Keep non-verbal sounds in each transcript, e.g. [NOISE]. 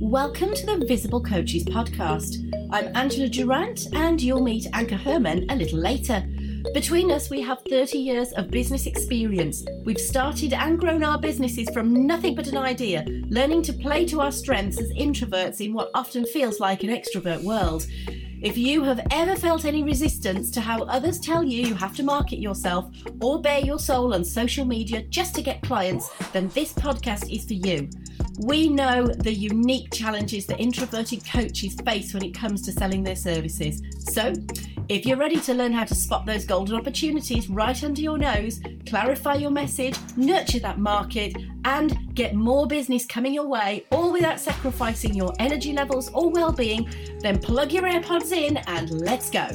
Welcome to the Visible Coaches podcast. I'm Angela Durant, and you'll meet Anka Herman a little later. Between us, we have 30 years of business experience. We've started and grown our businesses from nothing but an idea, learning to play to our strengths as introverts in what often feels like an extrovert world. If you have ever felt any resistance to how others tell you you have to market yourself or bare your soul on social media just to get clients, then this podcast is for you. We know the unique challenges that introverted coaches face when it comes to selling their services. So, if you're ready to learn how to spot those golden opportunities right under your nose, clarify your message, nurture that market, and get more business coming your way, all without sacrificing your energy levels or well being, then plug your AirPods in and let's go.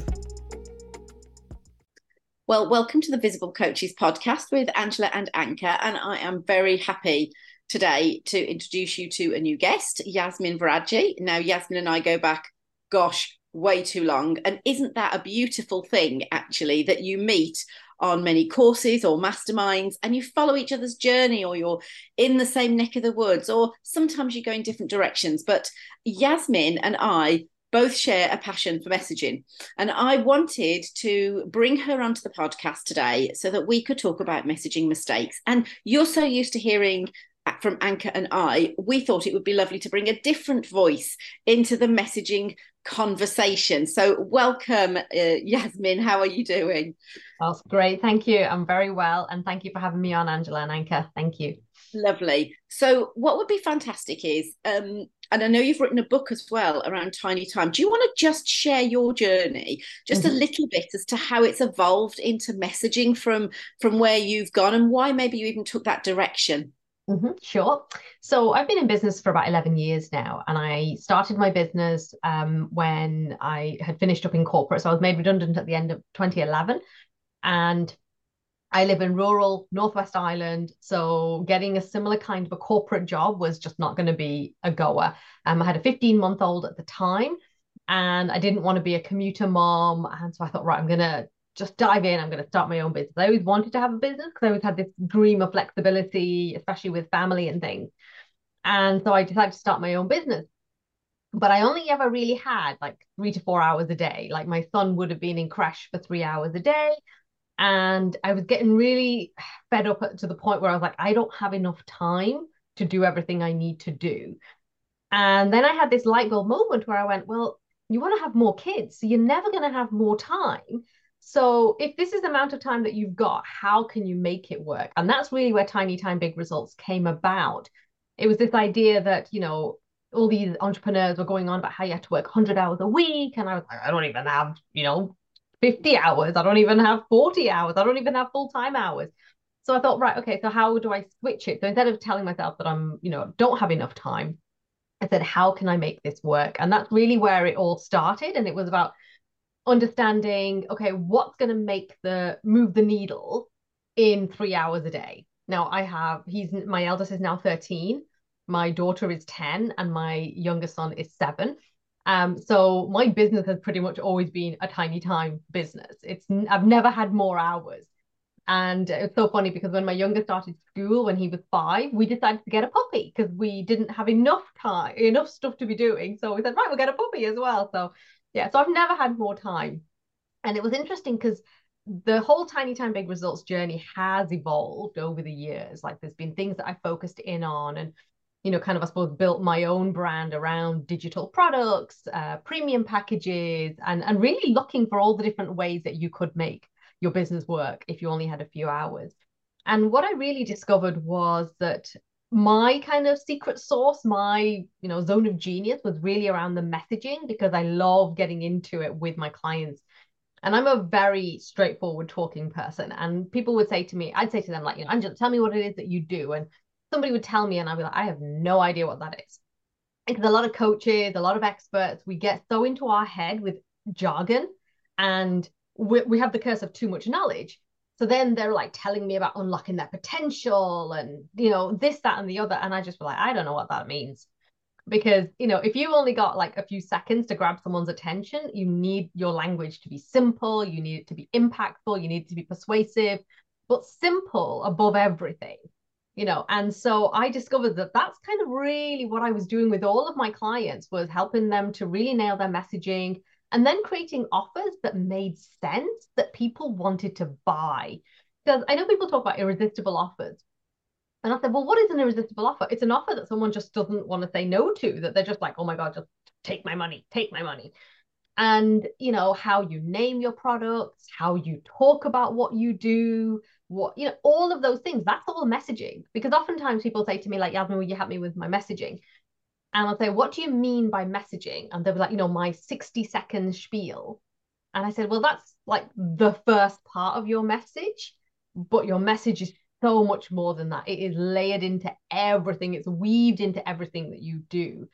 Well, welcome to the Visible Coaches podcast with Angela and Anka, and I am very happy today to introduce you to a new guest, Yasmin Vorajee. Now, Yasmin and I go back, gosh, way too long. And isn't that a beautiful thing, actually, that you meet on many courses or masterminds and you follow each other's journey or you're in the same neck of the woods or sometimes you go in different directions. But Yasmin and I both share a passion for messaging. And I wanted to bring her onto the podcast today so that we could talk about messaging mistakes. And you're so used to hearing from Anka and I, we thought it would be lovely to bring a different voice into the messaging conversation. So, welcome, uh, Yasmin. How are you doing? That's great. Thank you. I'm very well. And thank you for having me on, Angela and Anka. Thank you. Lovely. So, what would be fantastic is, um, and I know you've written a book as well around tiny time. Do you want to just share your journey, just mm-hmm. a little bit, as to how it's evolved into messaging from from where you've gone and why maybe you even took that direction? Mm-hmm, sure. So I've been in business for about 11 years now, and I started my business um, when I had finished up in corporate. So I was made redundant at the end of 2011. And I live in rural Northwest Ireland. So getting a similar kind of a corporate job was just not going to be a goer. Um, I had a 15 month old at the time, and I didn't want to be a commuter mom. And so I thought, right, I'm going to just dive in. I'm going to start my own business. I always wanted to have a business because I always had this dream of flexibility, especially with family and things. And so I decided to start my own business. But I only ever really had like three to four hours a day. Like my son would have been in crash for three hours a day. And I was getting really fed up to the point where I was like, I don't have enough time to do everything I need to do. And then I had this light bulb moment where I went, well, you want to have more kids. So you're never going to have more time. So if this is the amount of time that you've got, how can you make it work? And that's really where Tiny Time Big Results came about. It was this idea that, you know, all these entrepreneurs were going on about how you have to work 100 hours a week. And I was like, I don't even have, you know, 50 hours. I don't even have 40 hours. I don't even have full time hours. So I thought, right, okay, so how do I switch it? So instead of telling myself that I'm, you know, don't have enough time, I said, how can I make this work? And that's really where it all started. And it was about understanding okay what's going to make the move the needle in three hours a day now i have he's my eldest is now 13 my daughter is 10 and my youngest son is 7 um so my business has pretty much always been a tiny time business it's i've never had more hours and it's so funny because when my youngest started school when he was five, we decided to get a puppy because we didn't have enough time, enough stuff to be doing. So we said, right, we'll get a puppy as well. So yeah, so I've never had more time. And it was interesting because the whole Tiny Time Big Results journey has evolved over the years. Like there's been things that I focused in on and, you know, kind of, I suppose, built my own brand around digital products, uh, premium packages, and, and really looking for all the different ways that you could make your business work if you only had a few hours. And what I really discovered was that my kind of secret sauce, my you know zone of genius was really around the messaging because I love getting into it with my clients. And I'm a very straightforward talking person. And people would say to me, I'd say to them, like, you know, Angela, tell me what it is that you do. And somebody would tell me, and I'd be like, I have no idea what that is. Because a lot of coaches, a lot of experts, we get so into our head with jargon and we, we have the curse of too much knowledge so then they're like telling me about unlocking their potential and, you know, this, that, and the other. And I just feel like, I don't know what that means. Because, you know, if you only got like a few seconds to grab someone's attention, you need your language to be simple, you need it to be impactful, you need it to be persuasive, but simple above everything. you know and so i discovered that that's kind of really what i was doing with all of my clients was helping them to really nail their messaging and then creating offers that made sense that people wanted to buy because i know people talk about irresistible offers and I said, well, what is an irresistible offer? It's an offer that someone just doesn't want to say no to, that they're just like, oh my God, just take my money, take my money. And, you know, how you name your products, how you talk about what you do, what, you know, all of those things, that's all messaging. Because oftentimes people say to me, like, Yasmin, will you help me with my messaging? And I'll say, what do you mean by messaging? And they'll be like, you know, my 60 second spiel. And I said, well, that's like the first part of your message, but your message is so much more than that. It is layered into everything, it's weaved into everything that you do.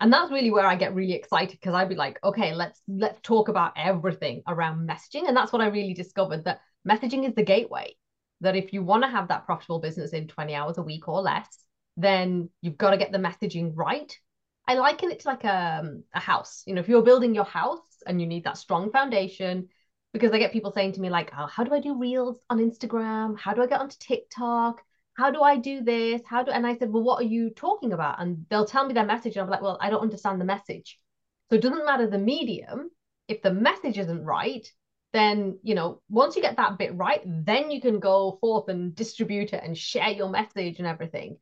And that's really where I get really excited because I'd be like, okay, let's let's talk about everything around messaging. And that's what I really discovered that messaging is the gateway. That if you want to have that profitable business in 20 hours a week or less, then you've got to get the messaging right. I liken it to like a, um, a house. You know, if you're building your house and you need that strong foundation, because I get people saying to me like, oh, how do I do reels on Instagram? How do I get onto TikTok? How do I do this? How do and I said, well, what are you talking about? And they'll tell me their message, and I'm like, well, I don't understand the message. So it doesn't matter the medium. If the message isn't right, then you know, once you get that bit right, then you can go forth and distribute it and share your message and everything.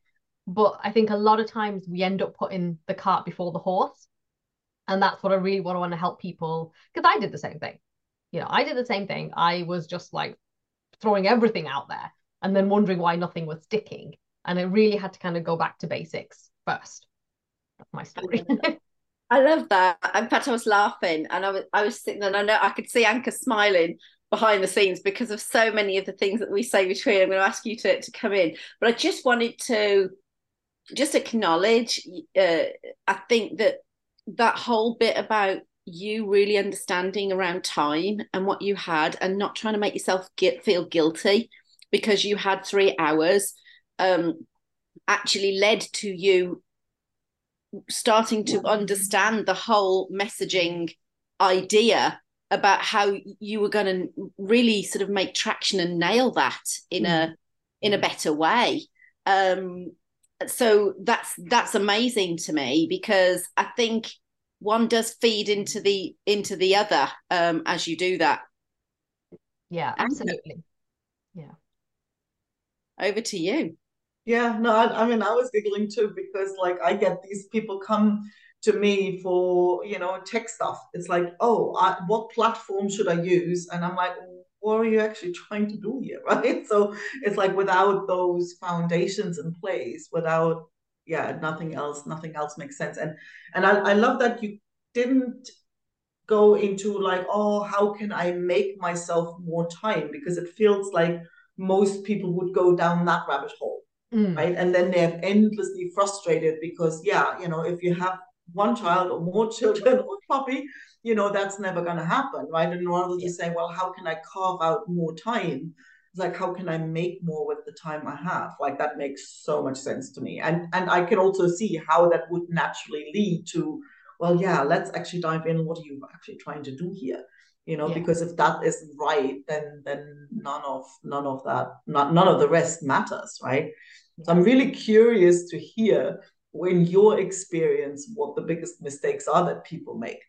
But I think a lot of times we end up putting the cart before the horse. And that's what I really want to want to help people because I did the same thing you know, I did the same thing. I was just like throwing everything out there and then wondering why nothing was sticking. And I really had to kind of go back to basics first. That's my story. I love that. In fact, I was laughing and I was I was sitting there and I know I could see Anka smiling behind the scenes because of so many of the things that we say between. I'm going to ask you to, to come in. But I just wanted to just acknowledge uh, I think that that whole bit about you really understanding around time and what you had and not trying to make yourself get, feel guilty because you had three hours um, actually led to you starting to understand the whole messaging idea about how you were going to really sort of make traction and nail that in mm. a in a better way um so that's that's amazing to me because i think one does feed into the into the other um, as you do that. Yeah, absolutely. Yeah. Over to you. Yeah, no, I, I mean, I was giggling too because like I get these people come to me for you know tech stuff. It's like, oh, I, what platform should I use? And I'm like, what are you actually trying to do here, [LAUGHS] right? So it's like without those foundations in place, without yeah, nothing else, nothing else makes sense. And and I, I love that you didn't go into like, oh, how can I make myself more time? Because it feels like most people would go down that rabbit hole. Mm. Right. And then they're endlessly frustrated because, yeah, you know, if you have one child or more [LAUGHS] children or puppy, you know, that's never going to happen. Right. And rather than say, well, how can I carve out more time? it's like how can i make more with the time i have like that makes so much sense to me and and i can also see how that would naturally lead to well yeah let's actually dive in what are you actually trying to do here you know yeah. because if that isn't right then then none of none of that not, none of the rest matters right so i'm really curious to hear in your experience what the biggest mistakes are that people make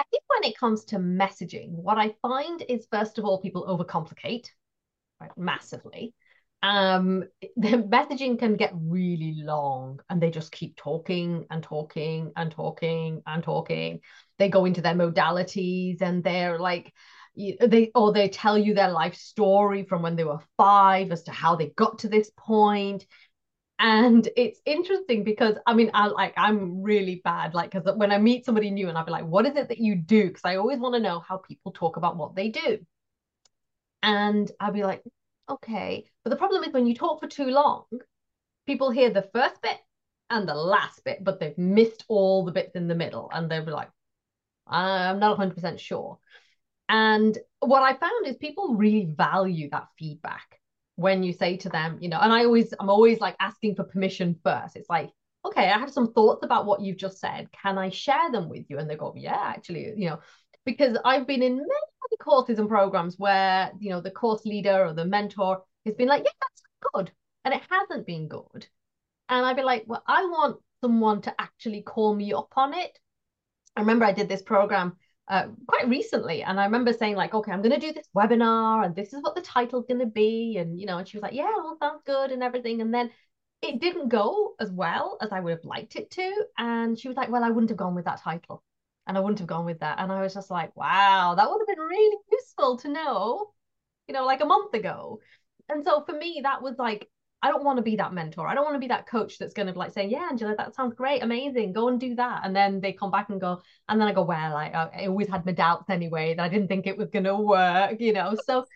I think when it comes to messaging, what I find is first of all, people overcomplicate right, massively. Um, [LAUGHS] the messaging can get really long and they just keep talking and talking and talking and talking. They go into their modalities and they're like, they or they tell you their life story from when they were five as to how they got to this point and it's interesting because i mean i like i'm really bad like because when i meet somebody new and i'll be like what is it that you do? Because i always want to know how people talk about what they do. And i'll be like okay. But the problem is when you talk for too long people hear the first bit and the last bit but they've missed all the bits in the middle and they'll be like i'm not 100% sure. And what i found is people really value that feedback when you say to them, you know, and I always, I'm always like asking for permission first. It's like, okay, I have some thoughts about what you've just said. Can I share them with you? And they go, yeah, actually, you know, because I've been in many, many courses and programs where, you know, the course leader or the mentor has been like, yeah, that's good. and it hasn't been good. And I'd be like, well, I want someone to actually call me up on it. I remember I did this program uh, quite recently, and I remember saying like, okay, I'm going to do this webinar, and this is what the title's going to be, and you know, and she was like, yeah, all sounds good and everything, and then it didn't go as well as I would have liked it to, and she was like, well, I wouldn't have gone with that title, and I wouldn't have gone with that, and I was just like, wow, that would have been really useful to know, you know, like a month ago. And so for me, that was like I don't want to be that mentor. I don't want to be that coach that's going to be like saying, "Yeah, Angela, that sounds great, amazing. Go and do that." And then they come back and go, and then I go, "Well, I, I always had my doubts anyway. That I didn't think it was going to work." You know, so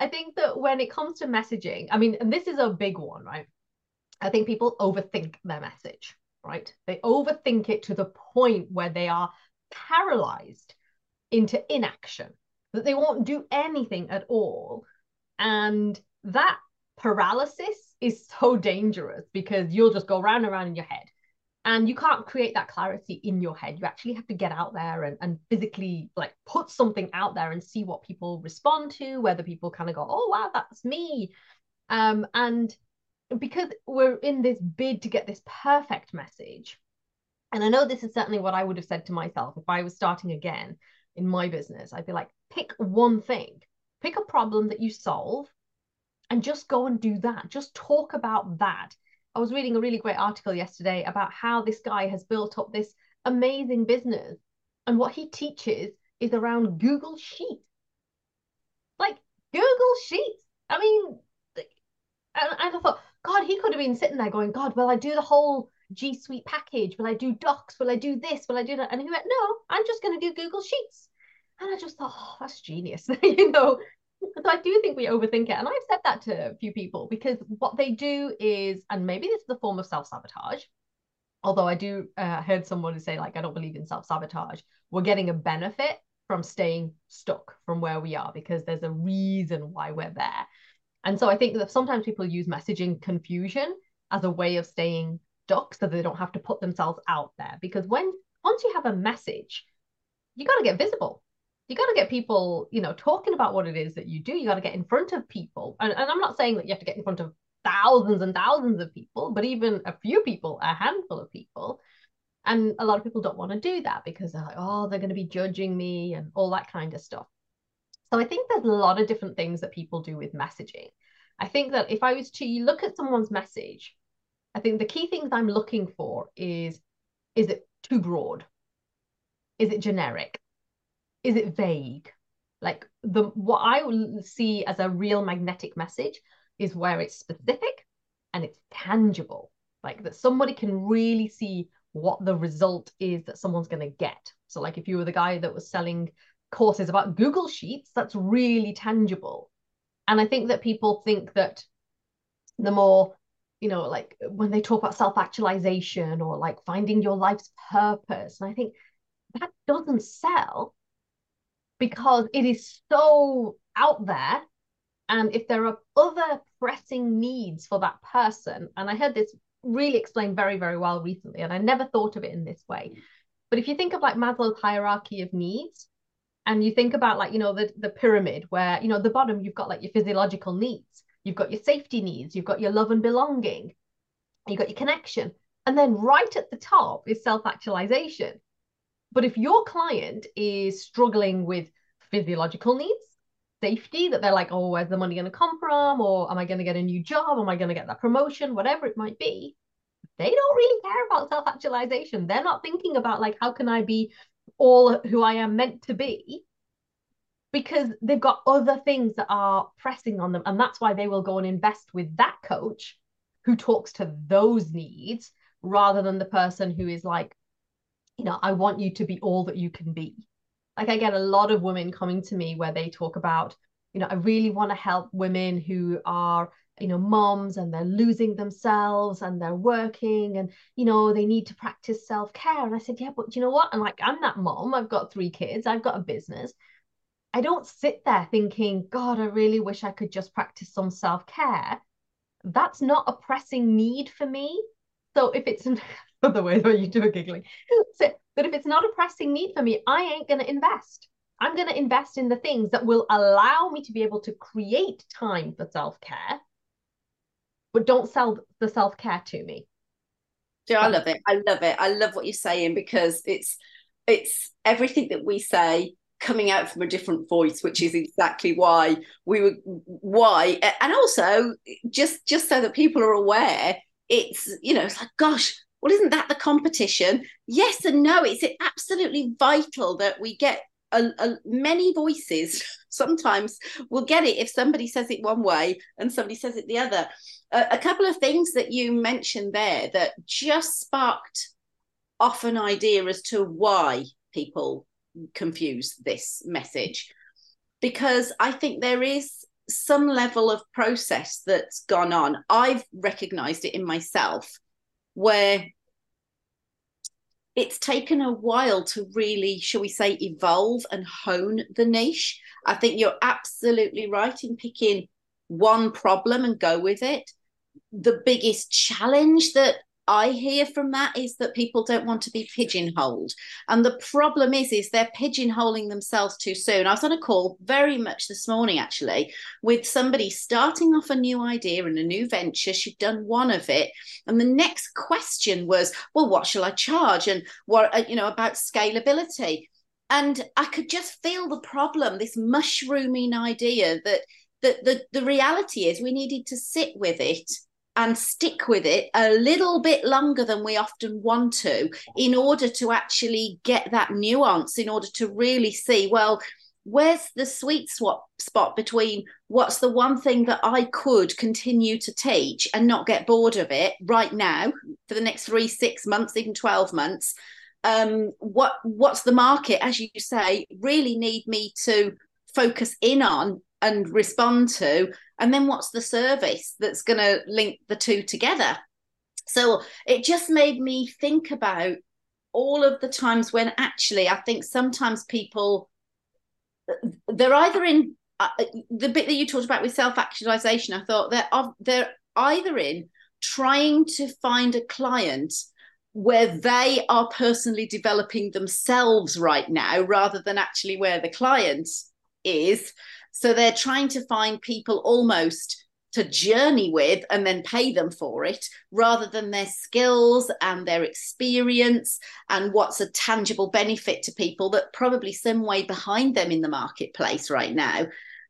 I think that when it comes to messaging, I mean, and this is a big one, right? I think people overthink their message, right? They overthink it to the point where they are paralyzed into inaction, that they won't do anything at all. And that paralysis is so dangerous because you'll just go round and round in your head. And you can't create that clarity in your head. You actually have to get out there and, and physically like put something out there and see what people respond to whether people kind of go oh wow that's me. Um and because we're in this bid to get this perfect message and i know this is certainly what i would have said to myself if i was starting again in my business i'd be like pick one thing. Pick a problem that you solve and just go and do that. Just talk about that. I was reading a really great article yesterday about how this guy has built up this amazing business. And what he teaches is around Google Sheets. Like Google Sheets. I mean, and, I thought, God, he could have been sitting there going, God, will I do the whole G Suite package? Will I do Docs? Will I do this? Will I do that? And he went, No, I'm just going to do Google Sheets. And I just thought, oh, that's genius. [LAUGHS] you know, so I do think we overthink it. And I've said that to a few people because what they do is, and maybe this is a form of self sabotage. Although I do uh, heard someone say, like, I don't believe in self sabotage. We're getting a benefit from staying stuck from where we are because there's a reason why we're there. And so I think that sometimes people use messaging confusion as a way of staying stuck so they don't have to put themselves out there. Because when once you have a message, you got to get visible you got to get people, you know, talking about what it is that you do. You got to get in front of people. And, and I'm not saying that you have to get in front of thousands and thousands of people, but even a few people, a handful of people. And a lot of people don't want to do that because they're like, oh, they're going to be judging me and all that kind of stuff. So I think there's a lot of different things that people do with messaging. I think that if I was to look at someone's message, I think the key things I'm looking for is is it too broad? Is it generic? Is it vague? Like the what I see as a real magnetic message is where it's specific and it's tangible, like that somebody can really see what the result is that someone's going to get. So, like if you were the guy that was selling courses about Google Sheets, that's really tangible. And I think that people think that the more, you know, like when they talk about self actualization or like finding your life's purpose, and I think that doesn't sell because it is so out there. And if there are other pressing needs for that person, and I heard this really explained very, very well recently, and I never thought of it in this way. But if you think of like Maslow's hierarchy of needs, and you think about like, you know, the, the pyramid where, you know, the bottom, you've got like your physiological needs, you've got your safety needs, you've got your love and belonging, you've got your connection. And then right at the top is self actualization. But if your client is struggling with physiological needs, safety, that they're like, oh, where's the money going to come from? Or am I going to get a new job? Am I going to get that promotion? Whatever it might be. They don't really care about self actualization. They're not thinking about, like, how can I be all who I am meant to be? Because they've got other things that are pressing on them. And that's why they will go and invest with that coach who talks to those needs rather than the person who is like, you know, I want you to be all that you can be. Like I get a lot of women coming to me where they talk about, you know, I really want to help women who are you know moms and they're losing themselves and they're working and you know they need to practice self-care. And i said yeah but you know what? And like i'm that mom. I've got three kids. I've got a business. I don't sit there thinking god i really wish i could just practice some self-care. That's not a pressing need for me. So if it's [LAUGHS] [LAUGHS] the way that you do a giggling so but if it's not a pressing need for me, I ain't going to invest. I'm going to invest in the things that will allow me to be able to create time for self care but don't sell the self-care to me. Yeah, I love it. I love it. I love what you're saying because it's it's everything that we say coming out from a different voice which is exactly why we were why and also just just so that people are aware it's you know it's like gosh well isn't that the competition? Yes and no. It's absolutely vital that we get a, a, many voices. [LAUGHS] Sometimes we'll get it if somebody says it one way and somebody says it the other. A, a couple of things that you mentioned there that just sparked off an idea as to why people confuse this message. Because i think there is some level of process that's gone on. I've recognized it in myself where it's taken a while to really, shall we say, evolve and hone the niche. I think you're absolutely right in picking one problem and go with it. The biggest challenge that I hear from that is that people don't want to be pigeonholed. And the problem is, is they're pigeonholing themselves too soon. I was on a call very much this morning, actually, with somebody starting off a new idea and a new venture. She'd done one of it. And the next question was, well, what shall I charge? And what, uh, you know, about scalability. And I could just feel the problem, this mushrooming idea that that the, the reality is we needed to sit with it and stick with it a little bit longer than we often want to in order to actually get that nuance, in order to really see, well, where's the sweet swap spot between what's the one thing that I could continue to teach and not get bored of it right now for the next three, six months, even 12 months? Um, what what's the market, as you say, really need me to focus in on and respond to and then what's the service that's going to link the two together? So it just made me think about all of the times when actually i think sometimes people they're either in uh, the bit that you talked about with self-actualization i thought they're they're either in trying to find a client where they are personally developing themselves right now rather than actually where the client is so they're trying to find people almost to journey with and then pay them for it rather than their skills and their experience and what's a tangible benefit to people that probably some way behind them in the marketplace right now.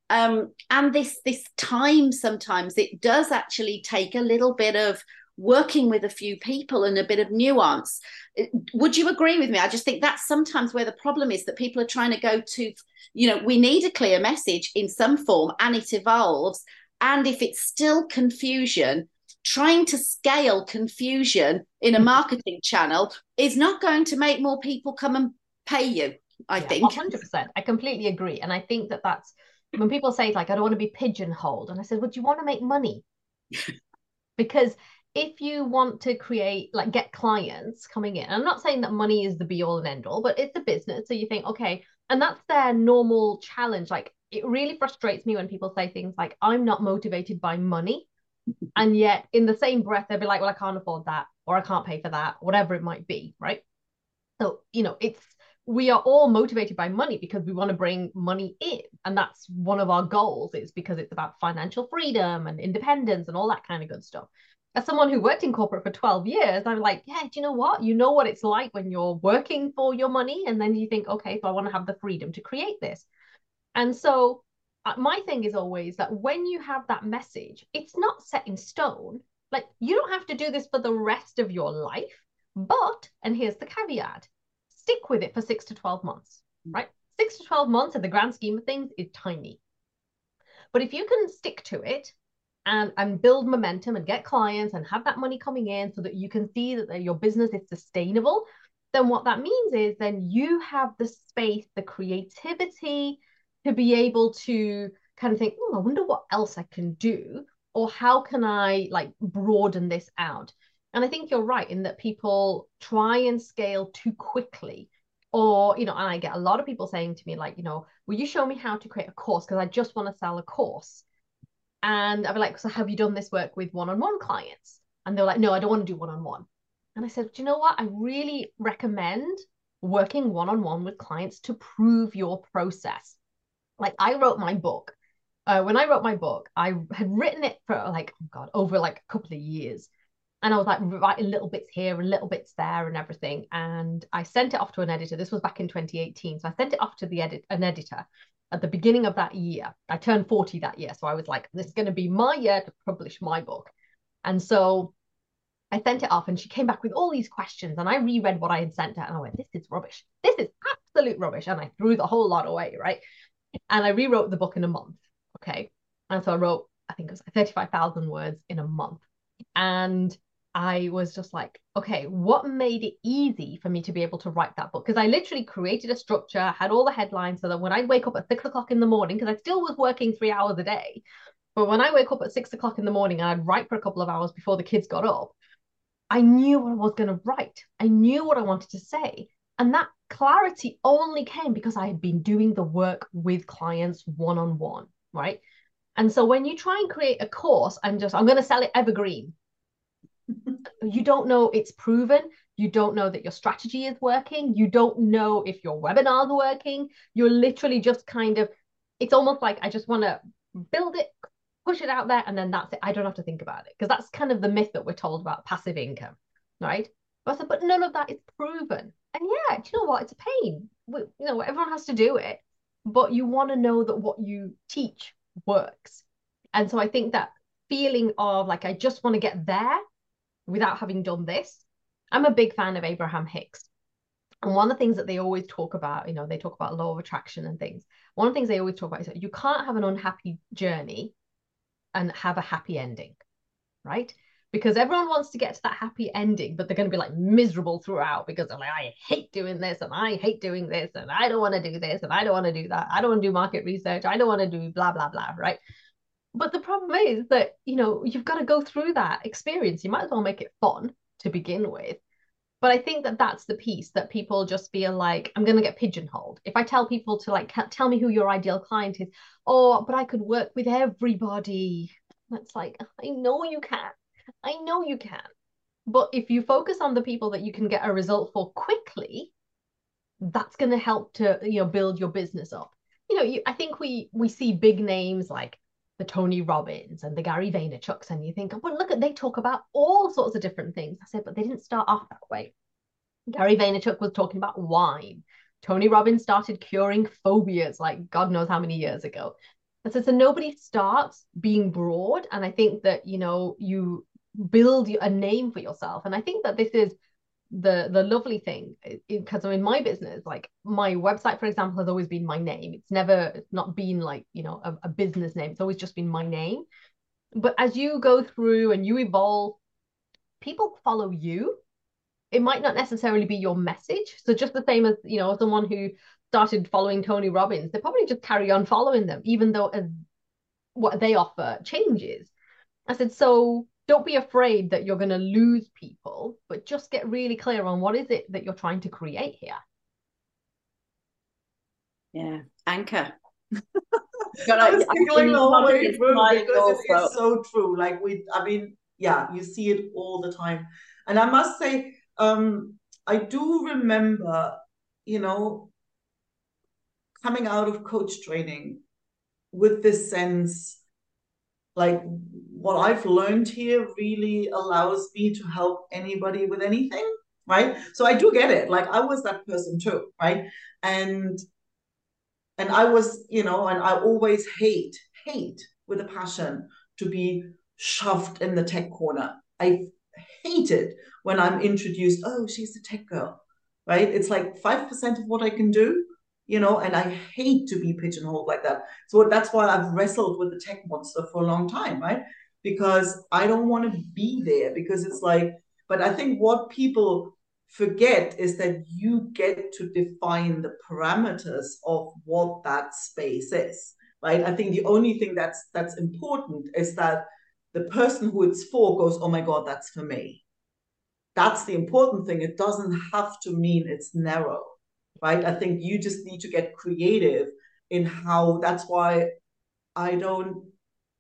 Um, and this this time sometimes it does actually take a little bit of working with a few people and a bit of nuance. Would you agree with me? I just think that's sometimes where the problem is that people are trying to go to, you know, we need a clear message in some form and it evolves. And if it's still confusion, trying to scale confusion in a mm-hmm. marketing channel is not going to make more people come and pay you. I yeah, think 100%. I completely agree. And I think that that's when people say, like, I don't want to be pigeonholed. And I said, Would you want to make money? [LAUGHS] because if you want to create like get clients coming in i'm not saying that money is the be all and end all but it's a business. So you think okay and that's their normal challenge. Like it really frustrates me when people say things like i'm not motivated by money. And yet in the same breath they'll be like well i can't afford that or i can't pay for that whatever it might be right? So you know it's we are all motivated by money because we want to bring money in and that's one of our goals. Is because it's about financial freedom and independence and all that kind of good stuff as someone who worked in corporate for 12 years, I'm like, yeah, do you know what? You know what it's like when you're working for your money. And then you think, okay, so I want to have the freedom to create this. And so uh, my thing is always that when you have that message, it's not set in stone. Like you don't have to do this for the rest of your life. But, and here's the caveat stick with it for six to 12 months, right? Six to 12 months in the grand scheme of things is tiny. But if you can stick to it and and build momentum and get clients and have that money coming in so that you can see that your business is sustainable then what that means is then you have the space the creativity to be able to kind of think oh i wonder what else i can do or how can i like broaden this out? And i think you're right in that people try and scale too quickly or you know and i get a lot of people saying to me like you know will you show me how to create a course? Because i just want to sell a course and I'd be like, so have you done this work with one-on-one clients? And they're like, no, I don't want to do one-on-one. And I said, do you know what? I really recommend working one-on-one with clients to prove your process. Like I wrote my book uh, when I wrote my book, I had written it for like, oh God, over like a couple of years. And I was like writing little bits here and little bits there and everything. And I sent it off to an editor. This was back in 2018. So I sent it off to the edit an editor at the beginning of that year. I turned 40 that year. So I was like, this is going to be my year to publish my book. And so I sent it off and she came back with all these questions. And I reread what I had sent her and I went, this is rubbish. This is absolute rubbish. And I threw the whole lot away. Right. And I rewrote the book in a month. Okay. And so I wrote, I think it was 35,000 words in a month. And I was just like, okay, what made it easy for me to be able to write that book? Because I literally created a structure, had all the headlines so that when I wake up at six o'clock in the morning, because I still was working three hours a day, but when I wake up at six o'clock in the morning and I'd write for a couple of hours before the kids got up, I knew what I was going to write. I knew what I wanted to say. And that clarity only came because I had been doing the work with clients one on one, right? And so when you try and create a course and just, I'm going to sell it evergreen, you don't know it's proven. You don't know that your strategy is working. You don't know if your webinars working. You're literally just kind of, it's almost like I just want to build it, push it out there, and then that's it. I don't have to think about it. Because that's kind of the myth that we're told about passive income, right? But I said, but none of that is proven. And yeah, do you know what? It's a pain. We, you know, everyone has to do it. But you want to know that what you teach works. And so I think that feeling of like, I just want to get there without having done this. I'm a big fan of Abraham Hicks. And one of the things that they always talk about, you know, they talk about law of attraction and things. One of the things they always talk about is that you can't have an unhappy journey and have a happy ending, right? Because everyone wants to get to that happy ending, but they're going to be like miserable throughout because they're like, I hate doing this and I hate doing this and I don't want to do this and I don't want to do that. I don't want to do market research. I don't want to do blah, blah, blah, right? But the problem is that, you know, you've got to go through that experience. You might as well make it fun to begin with. But I think that that's the piece that people just feel like I'm going to get pigeonholed. If I tell people to like tell me who your ideal client is, oh, but I could work with everybody. That's like, I know you can. I know you can. But if you focus on the people that you can get a result for quickly, that's going to help to, you know, build your business up. You know, you, I think we we see big names like the Tony Robbins and the Gary Vaynerchuks, and you think, oh, well, look at they talk about all sorts of different things. I said, but they didn't start off that way. Gary Vaynerchuk was talking about wine. Tony Robbins started curing phobias like God knows how many years ago. And so, so nobody starts being broad. And I think that, you know, you build a name for yourself. And I think that this is the the lovely thing because I'm in my business like my website for example has always been my name. It's never not been like you know a, a business name. It's always just been my name. But as you go through and you evolve people follow you. It might not necessarily be your message. So just the same as you know someone who started following tony robbins they probably just carry on following them even though as what they offer changes. I said so don't be afraid that you're going to lose people, but just get really clear on what is it that you're trying to create here. Yeah, Anka. [LAUGHS] I was giggling all the way through because it is so true. Like we, I mean, yeah, you see it all the time. And I must say, um, I do remember, you know, coming out of coach training with this sense like what I've learned here really allows me to help anybody with anything, right? So I do get it. Like I was that person too, right? And and I was, you know, and I always hate, hate with a passion to be shoved in the tech corner. I hate it when I'm introduced, oh, she's a tech girl, right? It's like 5% of what I can do you know, and I hate to be pigeonholed like that. So that's why I've wrestled with the tech monster for a long time, right? Because I don't want to be there because it's like, but I think what people forget is that you get to define the parameters of what that space is, right? I think the only thing that's that's important is that the person who it's for goes, oh my God, that's for me. That's the important thing. It doesn't have to mean it's narrow right? I think you just need to get creative in how that's why I don't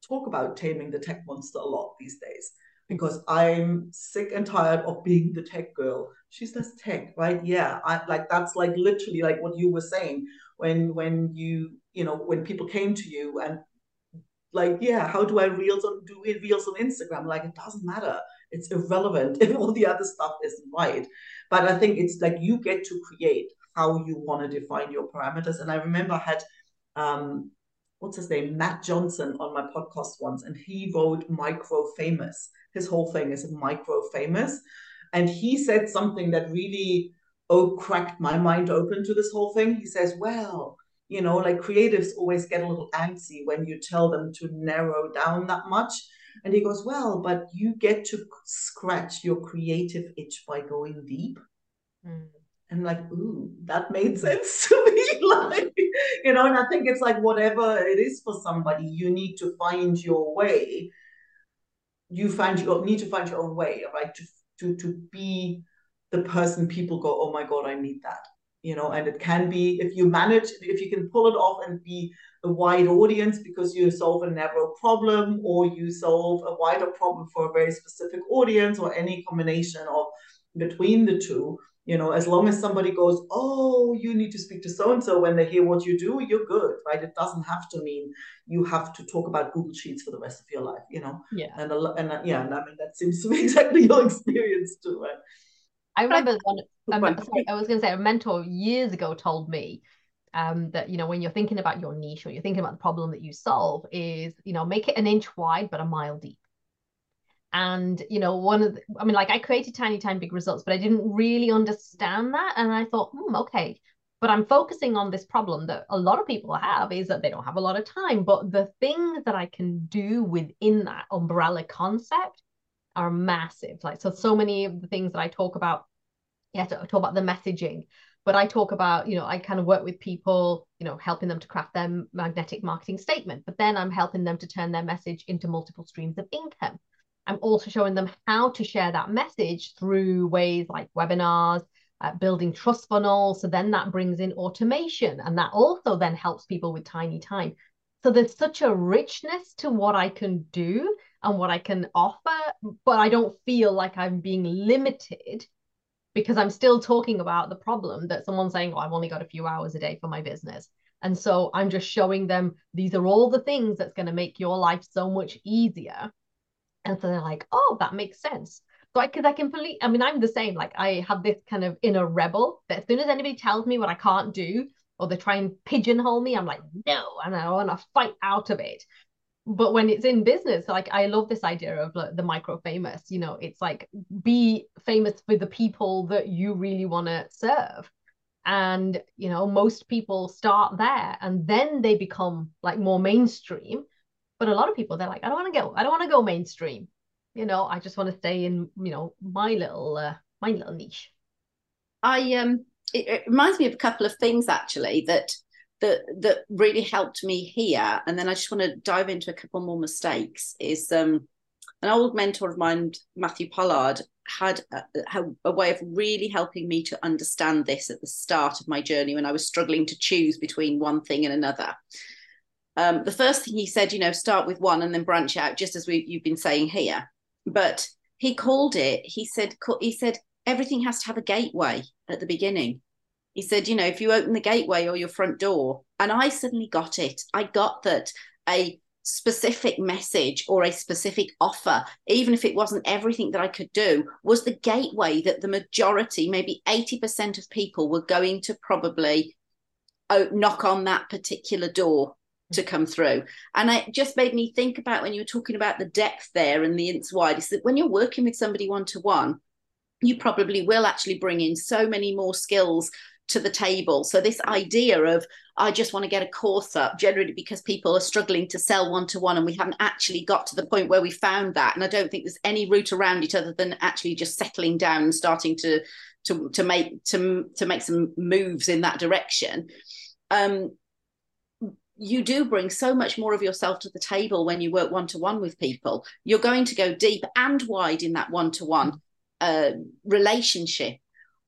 talk about taming the tech monster a lot these days because I'm sick and tired of being the tech girl. She's less tech, right? Yeah, I like that's like literally like what you were saying when when you you know when people came to you and like, yeah, how do I reels on do reels on Instagram? Like, it doesn't matter. It's irrelevant [LAUGHS] if all the other stuff isn't right. But I think it's like you get to create how you want to define your parameters. And I remember I had um, what's his name, Matt Johnson on my podcast once, and he wrote Micro Famous. His whole thing is Micro Famous. And he said something that really oh cracked my mind open to this whole thing. He says, Well, you know, like creatives always get a little antsy when you tell them to narrow down that much. And he goes, Well, but you get to scratch your creative itch by going deep. Mm. And like, ooh, that made sense to me. [LAUGHS] you know, and I think it's like whatever it is for somebody, you need to find your way. You find you need to find your own way, right? To to to be the person people go, oh my God, I need that. You know, and it can be if you manage, if you can pull it off and be a wide audience because you solve a narrow problem or you solve a wider problem for a very specific audience or any combination of between the two you know as long as somebody goes oh you need to speak to so and so when they hear what you do you're good right? It doesn't have to mean you have to talk about google sheets for the rest of your life you know? Yeah. And a and uh, yeah and i mean that seems to be [LAUGHS] exactly your experience too right? I remember one um, sorry, i was going to say a mentor years ago told me um, that you know when you're thinking about your niche or you're thinking about the problem that you solve is you know make it an inch wide but a mile deep and you know one of the, i mean like i created tiny time big results but i didn't really understand that. And i thought hmm, okay. But i'm focusing on this problem that a lot of people have is that they don't have a lot of time. But the things that i can do within that umbrella concept are massive. Like so so many of the things that i talk about yeah to talk about the messaging but i talk about you know i kind of work with people you know helping them to craft their magnetic marketing statement but then i'm helping them to turn their message into multiple streams of income I'm also showing them how to share that message through ways like webinars, uh, building trust funnels. So then that brings in automation and that also then helps people with tiny time. So there's such a richness to what I can do and what I can offer, but I don't feel like I'm being limited because I'm still talking about the problem that someone's saying, oh, I've only got a few hours a day for my business. And so I'm just showing them these are all the things that's going to make your life so much easier and so they're like, oh, that makes sense. So I because I can believe, I mean, I'm the same. Like I have this kind of inner rebel that as soon as anybody tells me what I can't do or they try and pigeonhole me, I'm like, no, and I want to fight out of it. But when it's in business, like I love this idea of like, the micro famous, you know, it's like be famous for the people that you really want to serve. And, you know, most people start there and then they become like more mainstream but a lot of people, they're like, I don't want to go, I don't want to go mainstream. You know, I just want to stay in, you know, my little, uh, my little niche. I um, it, it reminds me of a couple of things actually that that that really helped me here, and then I just want to dive into a couple more mistakes. Is um, an old mentor of mine, Matthew Pollard, had a, a, way of really helping me to understand this at the start of my journey when I was struggling to choose between one thing and another. Um, the first thing he said, you know, start with one and then branch out, just as we you've been saying here. But he called it. He said he said everything has to have a gateway at the beginning. He said, you know, if you open the gateway or your front door, and I suddenly got it. I got that a specific message or a specific offer, even if it wasn't everything that I could do, was the gateway that the majority, maybe 80% of people, were going to probably oh, knock on that particular door to come through. And it just made me think about when you were talking about the depth there and the inch wide, is that when you're working with somebody one to one, you probably will actually bring in so many more skills to the table. So this idea of I just want to get a course up, generally because people are struggling to sell one to one, and we haven't actually got to the point where we found that. And I don't think there's any route around it other than actually just settling down and starting to to to make to to make some moves in that direction. Um, you do bring so much more of yourself to the table when you work one to one with people. You're going to go deep and wide in that one to one relationship.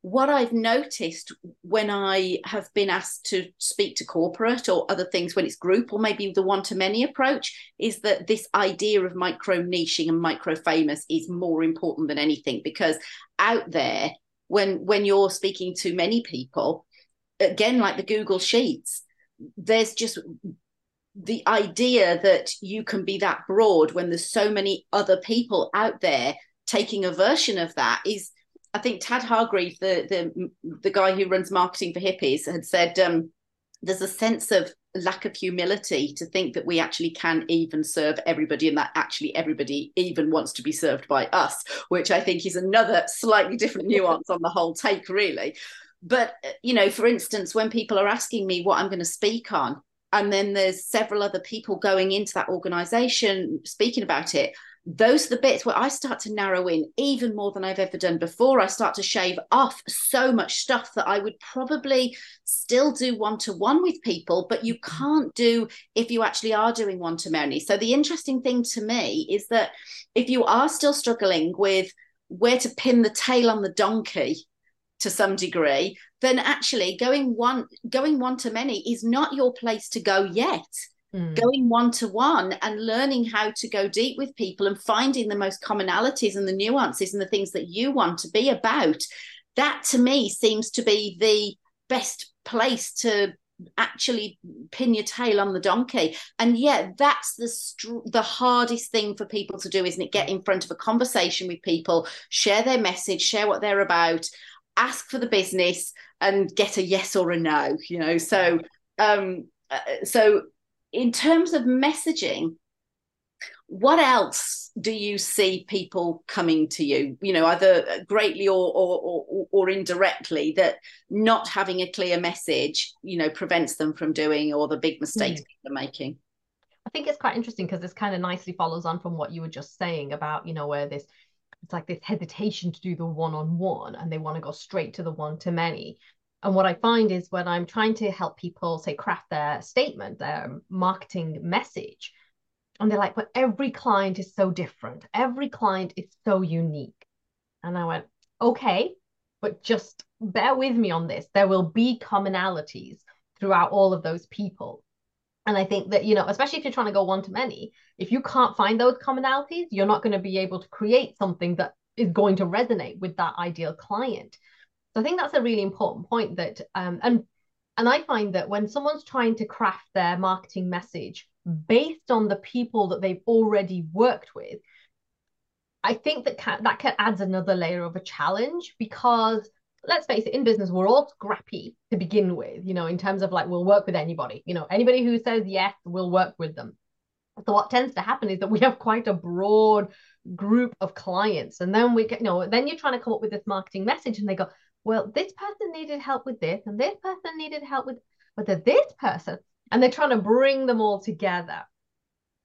What I've noticed when I have been asked to speak to corporate or other things when it's group or maybe the one to many approach is that this idea of micro niching and micro famous is more important than anything because out there, when when you're speaking to many people, again, like the Google Sheets, there's just the idea that you can be that broad when there's so many other people out there taking a version of that is I think Tad Hargrave, the the the guy who runs marketing for hippies, had said um, there's a sense of lack of humility to think that we actually can even serve everybody and that actually everybody even wants to be served by us, which I think is another slightly different nuance on the whole take, really. But you know, for instance, when people are asking me what I'm going to speak on, and then there's several other people going into that organization speaking about it those are the bits where I start to narrow in even more than I've ever done before. I start to shave off so much stuff that I would probably still do one to one with people, but you mm-hmm. can't do if you actually are doing one to many. So, the interesting thing to me is that if you are still struggling with where to pin the tail on the donkey, to some degree then actually going one going one to many is not your place to go yet. Mm. going one to one and learning how to go deep with people and finding the most commonalities and the nuances and the things that you want to be about that to me seems to be the best place to actually pin your tail on the donkey. And yet that's the str- the hardest thing for people to do isn't it? Get in front of a conversation with people share their message share what they're about ask for the business and get a yes or a no you know? So um uh, so in terms of messaging what else do you see people coming to you? You know either greatly or, or or or, indirectly that not having a clear message you know prevents them from doing or the big mistakes mm. they're making. I think it's quite interesting because this kind of nicely follows on from what you were just saying about you know where this it's like this hesitation to do the one-on-one and they want to go straight to the one-to-many and what I find is when I'm trying to help people, say, craft their statement, their marketing message, and they're like, but every client is so different. Every client is so unique. And I went, okay, but just bear with me on this. There will be commonalities throughout all of those people. And I think that, you know, especially if you're trying to go one to many, if you can't find those commonalities, you're not going to be able to create something that is going to resonate with that ideal client. So I think that's a really important point that um, and and I find that when someone's trying to craft their marketing message based on the people that they've already worked with, I think that that can adds another layer of a challenge because let's face it, in business, we're all scrappy to begin with, you know, in terms of like, we'll work with anybody, you know, anybody who says yes, we'll work with them. So what tends to happen is that we have quite a broad group of clients. And then we get, you know, then you're trying to come up with this marketing message and they go, well, this person needed help with this, and this person needed help with, but this person, and they're trying to bring them all together.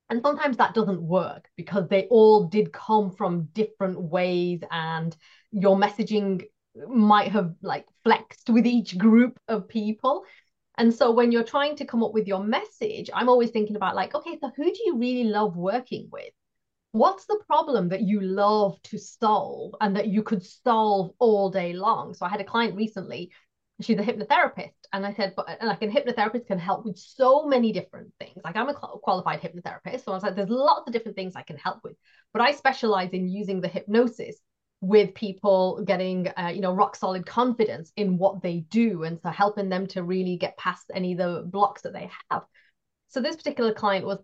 And sometimes that doesn't work because they all did come from different ways, and your messaging might have like flexed with each group of people. And so when you're trying to come up with your message, I'm always thinking about like, okay, so who do you really love working with? what's the problem that you love to solve and that you could solve all day long so i had a client recently she's a hypnotherapist and i said but like a hypnotherapist can help with so many different things like i'm a qualified hypnotherapist so i was like there's lots of different things i can help with but i specialize in using the hypnosis with people getting uh, you know rock solid confidence in what they do and so helping them to really get past any of the blocks that they have. So this particular client was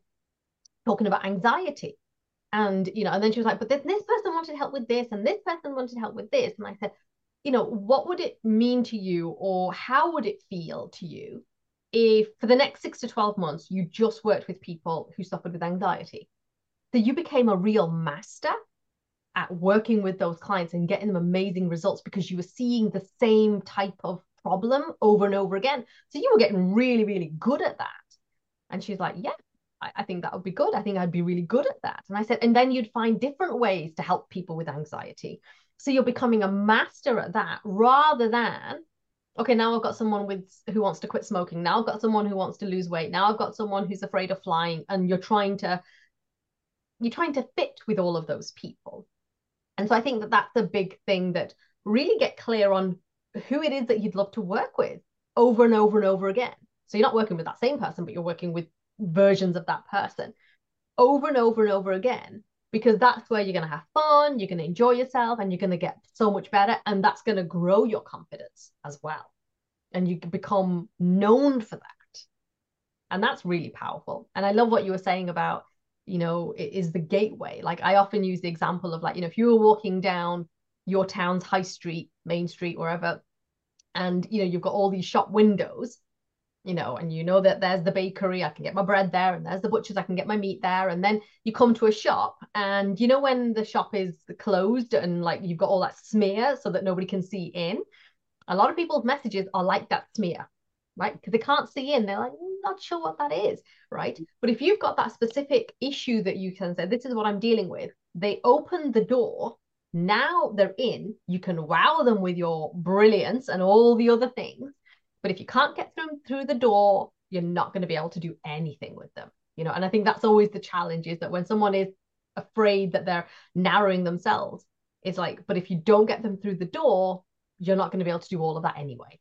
talking about anxiety and you know and then she was like but this, this person wanted help with this and this person wanted help with this. And i said you know what would it mean to you or how would it feel to you if for the next 6 to 12 months you just worked with people who suffered with anxiety? So you became a real master at working with those clients and getting them amazing results because you were seeing the same type of problem over and over again so you were getting really really good at that and she's like yeah I, I think that would be good. I think I'd be really good at that. And I said, and then you'd find different ways to help people with anxiety. So you're becoming a master at that rather than, okay, now I've got someone with who wants to quit smoking. Now I've got someone who wants to lose weight. Now I've got someone who's afraid of flying. And you're trying to you're trying to fit with all of those people. And so I think that that's a big thing that really get clear on who it is that you'd love to work with over and over and over again. So you're not working with that same person, but you're working with versions of that person over and over and over again because that's where you're going to have fun, you're going to enjoy yourself, and you're going to get so much better. And that's going to grow your confidence as well. And you become known for that. And that's really powerful. And I love what you were saying about, you know, it is the gateway. Like I often use the example of like, you know, if you were walking down your town's high street, main street, wherever, and you know, you've got all these shop windows, you know, and you know that there's the bakery, I can get my bread there, and there's the butcher's, I can get my meat there. And then you come to a shop, and you know, when the shop is closed and like you've got all that smear so that nobody can see in, a lot of people's messages are like that smear, right? Because they can't see in, they're like, not sure what that is, right? Mm. But if you've got that specific issue that you can say, this is what I'm dealing with, they open the door. Now they're in, you can wow them with your brilliance and all the other things. But if you can't get them through the door, you're not going to be able to do anything with them. You know, and I think that's always the challenge is that when someone is afraid that they're narrowing themselves, it's like, but if you don't get them through the door, you're not going to be able to do all of that anyway.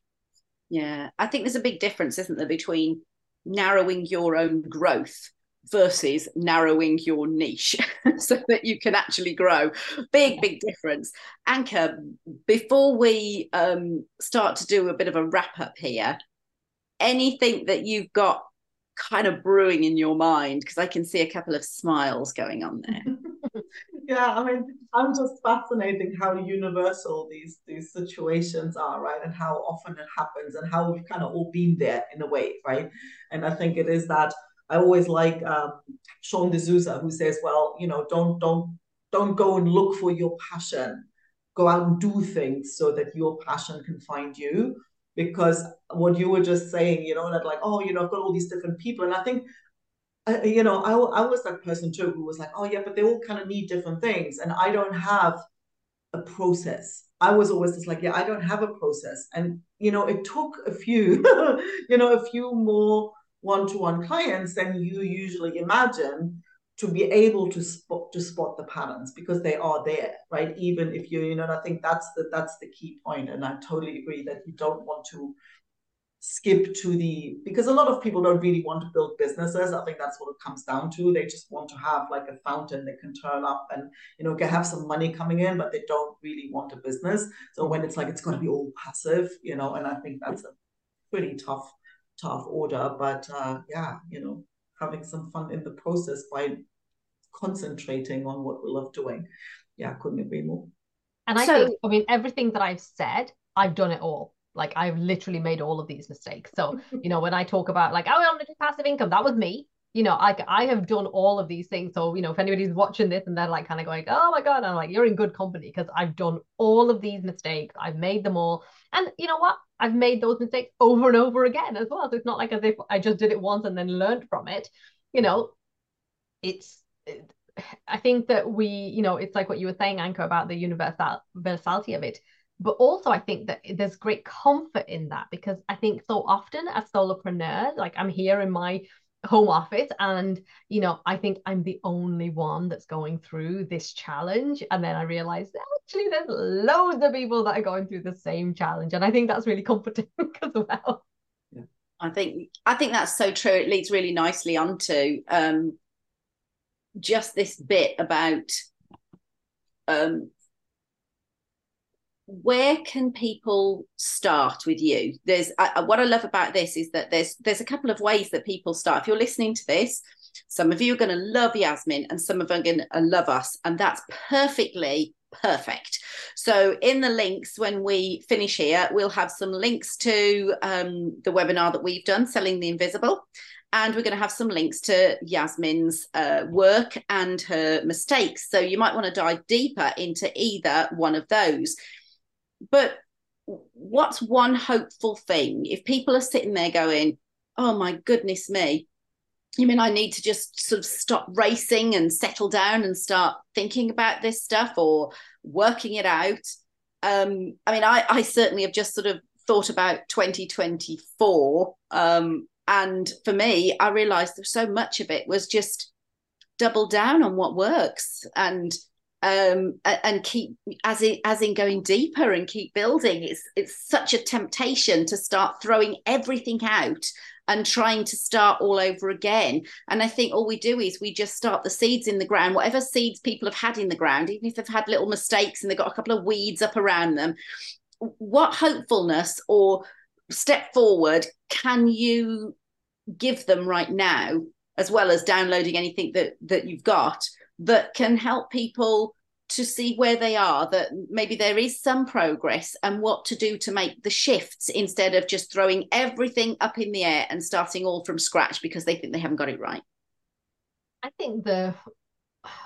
Yeah, I think there's a big difference, isn't there, between narrowing your own growth versus narrowing your niche [LAUGHS] so that you can actually grow. Big, big difference. Anka, before we um, start to do a bit of a wrap up here, anything that you've got kind of brewing in your mind? Because I can see a couple of smiles going on there. Yeah, I mean, I'm just fascinating how universal these these situations are, right? And how often it happens and how we've kind of all been there in a way, right? And I think it is that I always like um, Sean D'Souza who says, well, you know, don't don't don't go and look for your passion. Go out and do things so that your passion can find you. Because what you were just saying, you know, that like, oh, you know, I've got all these different people, and I think I, you know, I, I was that person too who was like, oh yeah, but they all kind of need different things, and I don't have a process. I was always just like, yeah, I don't have a process, and you know, it took a few, [LAUGHS] you know, a few more one-to-one clients than you usually imagine to be able to spot to spot the patterns because they are there, right? Even if you, you know, I think that's the that's the key point, and I totally agree that you don't want to skip to the because a lot of people don't really want to build businesses. I think that's what it comes down to. They just want to have like a fountain they can turn up and you know have some money coming in but they don't really want a business. So when it's like it's going to be all passive you know and i think that's a pretty tough tough order. But uh yeah you know having some fun in the process by concentrating on what we love doing. Yeah couldn't agree more. And i so, think i mean everything that i've said i've done it all like I've literally made all of these mistakes. So, [LAUGHS] you know, when I talk about like, oh, I want to do passive income, that was me. You know, I I have done all of these things. So, you know, if anybody's watching this and they're like kind of going, oh my God, I'm like, you're in good company because I've done all of these mistakes. I've made them all. And you know what? I've made those mistakes over and over again as well. So it's not like as if I just did it once and then learned from it. You know, it's it, I think that we, you know, it's like what you were saying, Anka, about the universal universality of it but also I think that there's great comfort in that because I think so often as solopreneurs, like I'm here in my home office and you know I think I'm the only one that's going through this challenge and then I realized actually there's loads of people that are going through the same challenge and I think that's really comforting [LAUGHS] as well. Yeah. I think I think that's so true. It leads really nicely onto um, just this bit about um, where can people start with you? There's what i love about this is that there's there's a couple of ways that people start. If you're listening to this some of you are going to love yasmin and some of them are going to love us and that's perfectly perfect. So in the links when we finish here we'll have some links to um, the webinar that we've done selling the invisible and we're going to have some links to Yasmin's uh, work and her mistakes. So you might want to dive deeper into either one of those but what's one hopeful thing? If people are sitting there going oh my goodness me you mean i need to just sort of stop racing and settle down and start thinking about this stuff or working it out? Um i mean i i certainly have just sort of thought about 2024 um and for me i realized that so much of it was just double down on what works and um, and keep as in as in going deeper and keep building. It's it's such a temptation to start throwing everything out and trying to start all over again. And I think all we do is we just start the seeds in the ground, whatever seeds people have had in the ground, even if they've had little mistakes and they've got a couple of weeds up around them. What hopefulness or step forward can you give them right now, as well as downloading anything that that you've got that can help people to see where they are that maybe there is some progress and what to do to make the shifts instead of just throwing everything up in the air and starting all from scratch because they think they haven't got it right. I think the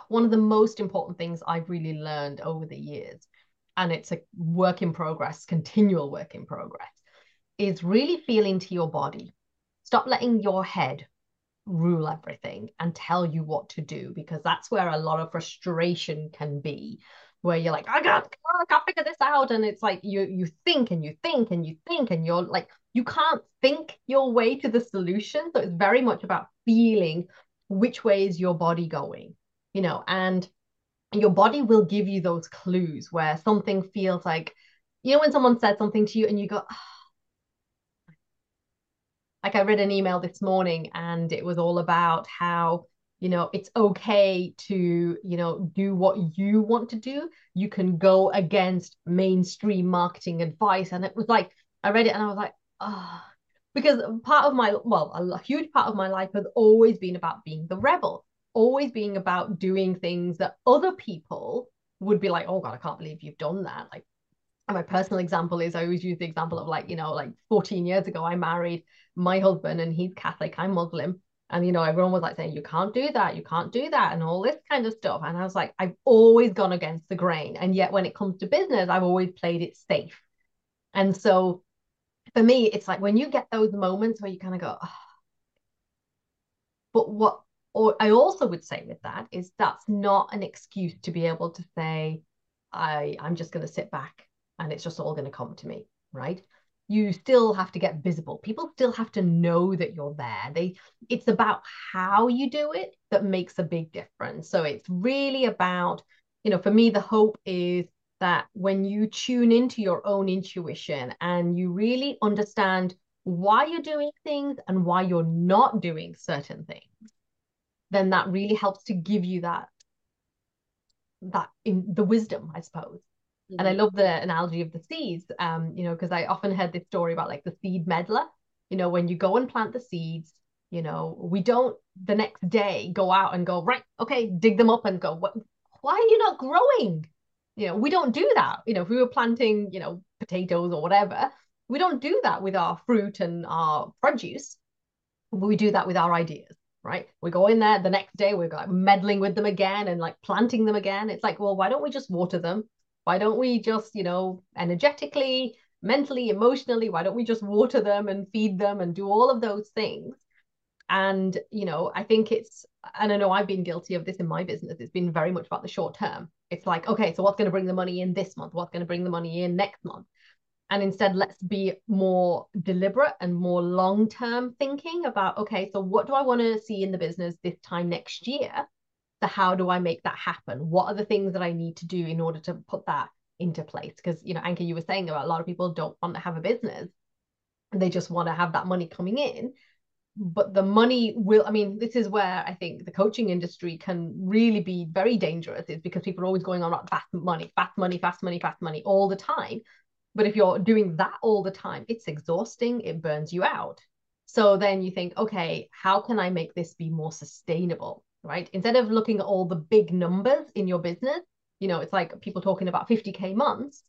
one of the most important things i've really learned over the years and it's a work in progress continual work in progress is really feel into your body. Stop letting your head rule everything and tell you what to do because that's where a lot of frustration can be where you're like I can't, I can't figure this out. And it's like you you think and you think and you think and you're like you can't think your way to the solution. So it's very much about feeling which way is your body going you know and your body will give you those clues where something feels like you know when someone said something to you and you go oh, like I read an email this morning and it was all about how you know it's okay to you know do what you want to do. You can go against mainstream marketing advice. And it was like i read it and i was like ah. Oh. because part of my well a huge part of my life has always been about being the rebel always being about doing things that other people would be like oh god i can't believe you've done that. Like my personal example is I always use the example of like, you know, like 14 years ago, I married my husband and he's Catholic, I'm Muslim. And, you know, everyone was like saying, you can't do that, you can't do that, and all this kind of stuff. And I was like, I've always gone against the grain. And yet when it comes to business, I've always played it safe. And so for me, it's like when you get those moments where you kind of go, oh. but what or I also would say with that is that's not an excuse to be able to say, I, I'm just going to sit back and it's just all going to come to me, right? You still have to get visible. People still have to know that you're there. They it's about how you do it that makes a big difference. So it's really about, you know, for me the hope is that when you tune into your own intuition and you really understand why you're doing things and why you're not doing certain things, then that really helps to give you that that in the wisdom, I suppose, Mm-hmm. And I love the analogy of the seeds, um, you know, because I often heard this story about like the seed meddler. You know, when you go and plant the seeds, you know, we don't the next day go out and go, right, okay, dig them up and go, what, why are you not growing? You know, we don't do that. You know, if we were planting, you know, potatoes or whatever, we don't do that with our fruit and our produce. We do that with our ideas right? We go in there the next day, we're like meddling with them again and like planting them again. It's like, well, why don't we just water them? Why don't we just, you know, energetically, mentally, emotionally, why don't we just water them and feed them and do all of those things? And, you know, I think it's, and I know I've been guilty of this in my business. It's been very much about the short term. It's like, okay, so what's going to bring the money in this month? What's going to bring the money in next month? And instead, let's be more deliberate and more long term thinking about, okay, so what do I want to see in the business this time next year? So how do I make that happen? What are the things that I need to do in order to put that into place? Because you know, Anka, you were saying about a lot of people don't want to have a business. They just want to have that money coming in. But the money will, I mean, this is where I think the coaching industry can really be very dangerous, is because people are always going on about fast money, fast money, fast money, fast money all the time. But if you're doing that all the time, it's exhausting, it burns you out. So then you think, okay, how can I make this be more sustainable? Right? Instead of looking at all the big numbers in your business, you know, it's like people talking about 50K months.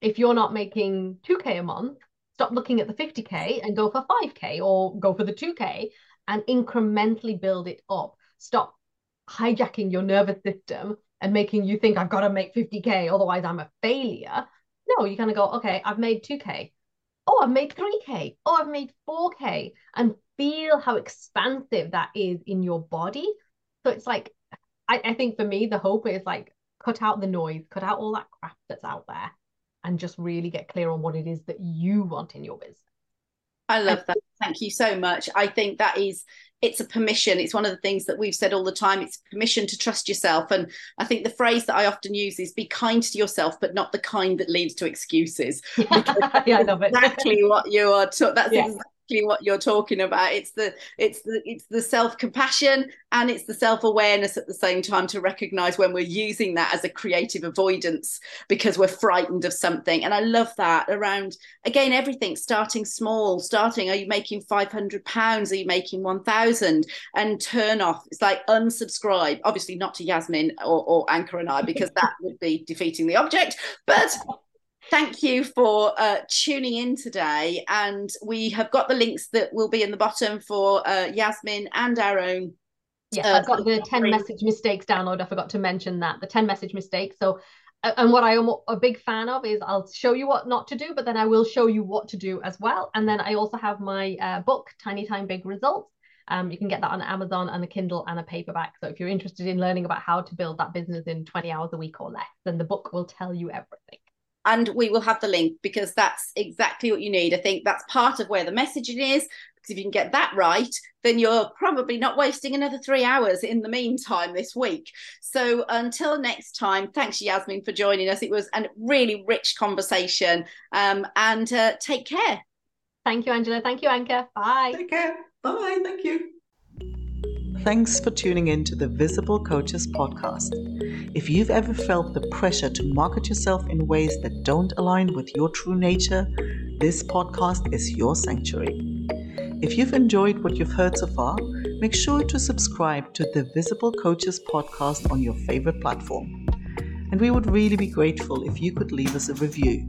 If you're not making 2K a month, stop looking at the 50K and go for 5K or go for the 2K and incrementally build it up. Stop hijacking your nervous system and making you think I've got to make 50K, otherwise I'm a failure. No, you're going to go, okay, I've made 2K. Oh, I've made 3K. Oh, I've made 4K. And feel how expansive that is in your body. So it's like, I, I think for me, the hope is like cut out the noise, cut out all that crap that's out there, and just really get clear on what it is that you want in your business. I love that. Thank you so much. I think that is it's a permission. It's one of the things that we've said all the time. It's permission to trust yourself. And I think the phrase that I often use is be kind to yourself, but not the kind that leads to excuses. [LAUGHS] yeah, I love it. Exactly what you are. Ta- that's yeah. exactly exactly what you're talking about. It's the it's the it's the self-compassion and it's the self-awareness at the same time to recognize when we're using that as a creative avoidance because we're frightened of something. And I love that around again everything starting small, starting are you making 500 pounds, are you making 1000 and turn off. It's like unsubscribe, obviously not to Yasmin or, or Anka and I because that would be defeating the object, but thank you for uh, tuning in today. And we have got the links that will be in the bottom for uh, Yasmin and our own. Yeah, uh, I've got the 10 message mistakes download. I forgot to mention that the 10 message mistakes. So, and what I am a big fan of is I'll show you what not to do, but then I will show you what to do as well. And then I also have my uh, book, Tiny Time Big Results. Um, you can get that on Amazon and a Kindle and a paperback. So if you're interested in learning about how to build that business in 20 hours a week or less, then the book will tell you everything and we will have the link because that's exactly what you need. I think that's part of where the messaging is. Because if you can get that right, then you're probably not wasting another three hours in the meantime this week. So until next time, thanks Yasmin for joining us. It was a really rich conversation. Um, and uh, take care. Thank you, Angela. Thank you, Anka. Bye. Take care. Bye. Thank you. Thanks for tuning in to the Visible Coaches podcast. If you've ever felt the pressure to market yourself in ways that don't align with your true nature, this podcast is your sanctuary. If you've enjoyed what you've heard so far, make sure to subscribe to the Visible Coaches podcast on your favorite platform. And we would really be grateful if you could leave us a review.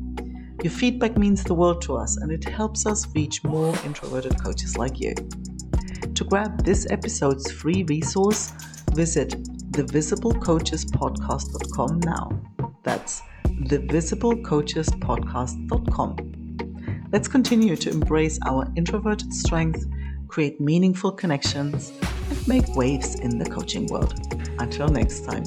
Your feedback means the world to us and it helps us reach more introverted coaches like you. To grab this episode's free resource, visit thevisiblecoachespodcast.com now. That's thevisiblecoachespodcast.com. Let's continue to embrace our introverted strength, create meaningful connections, and make waves in the coaching world. Until next time.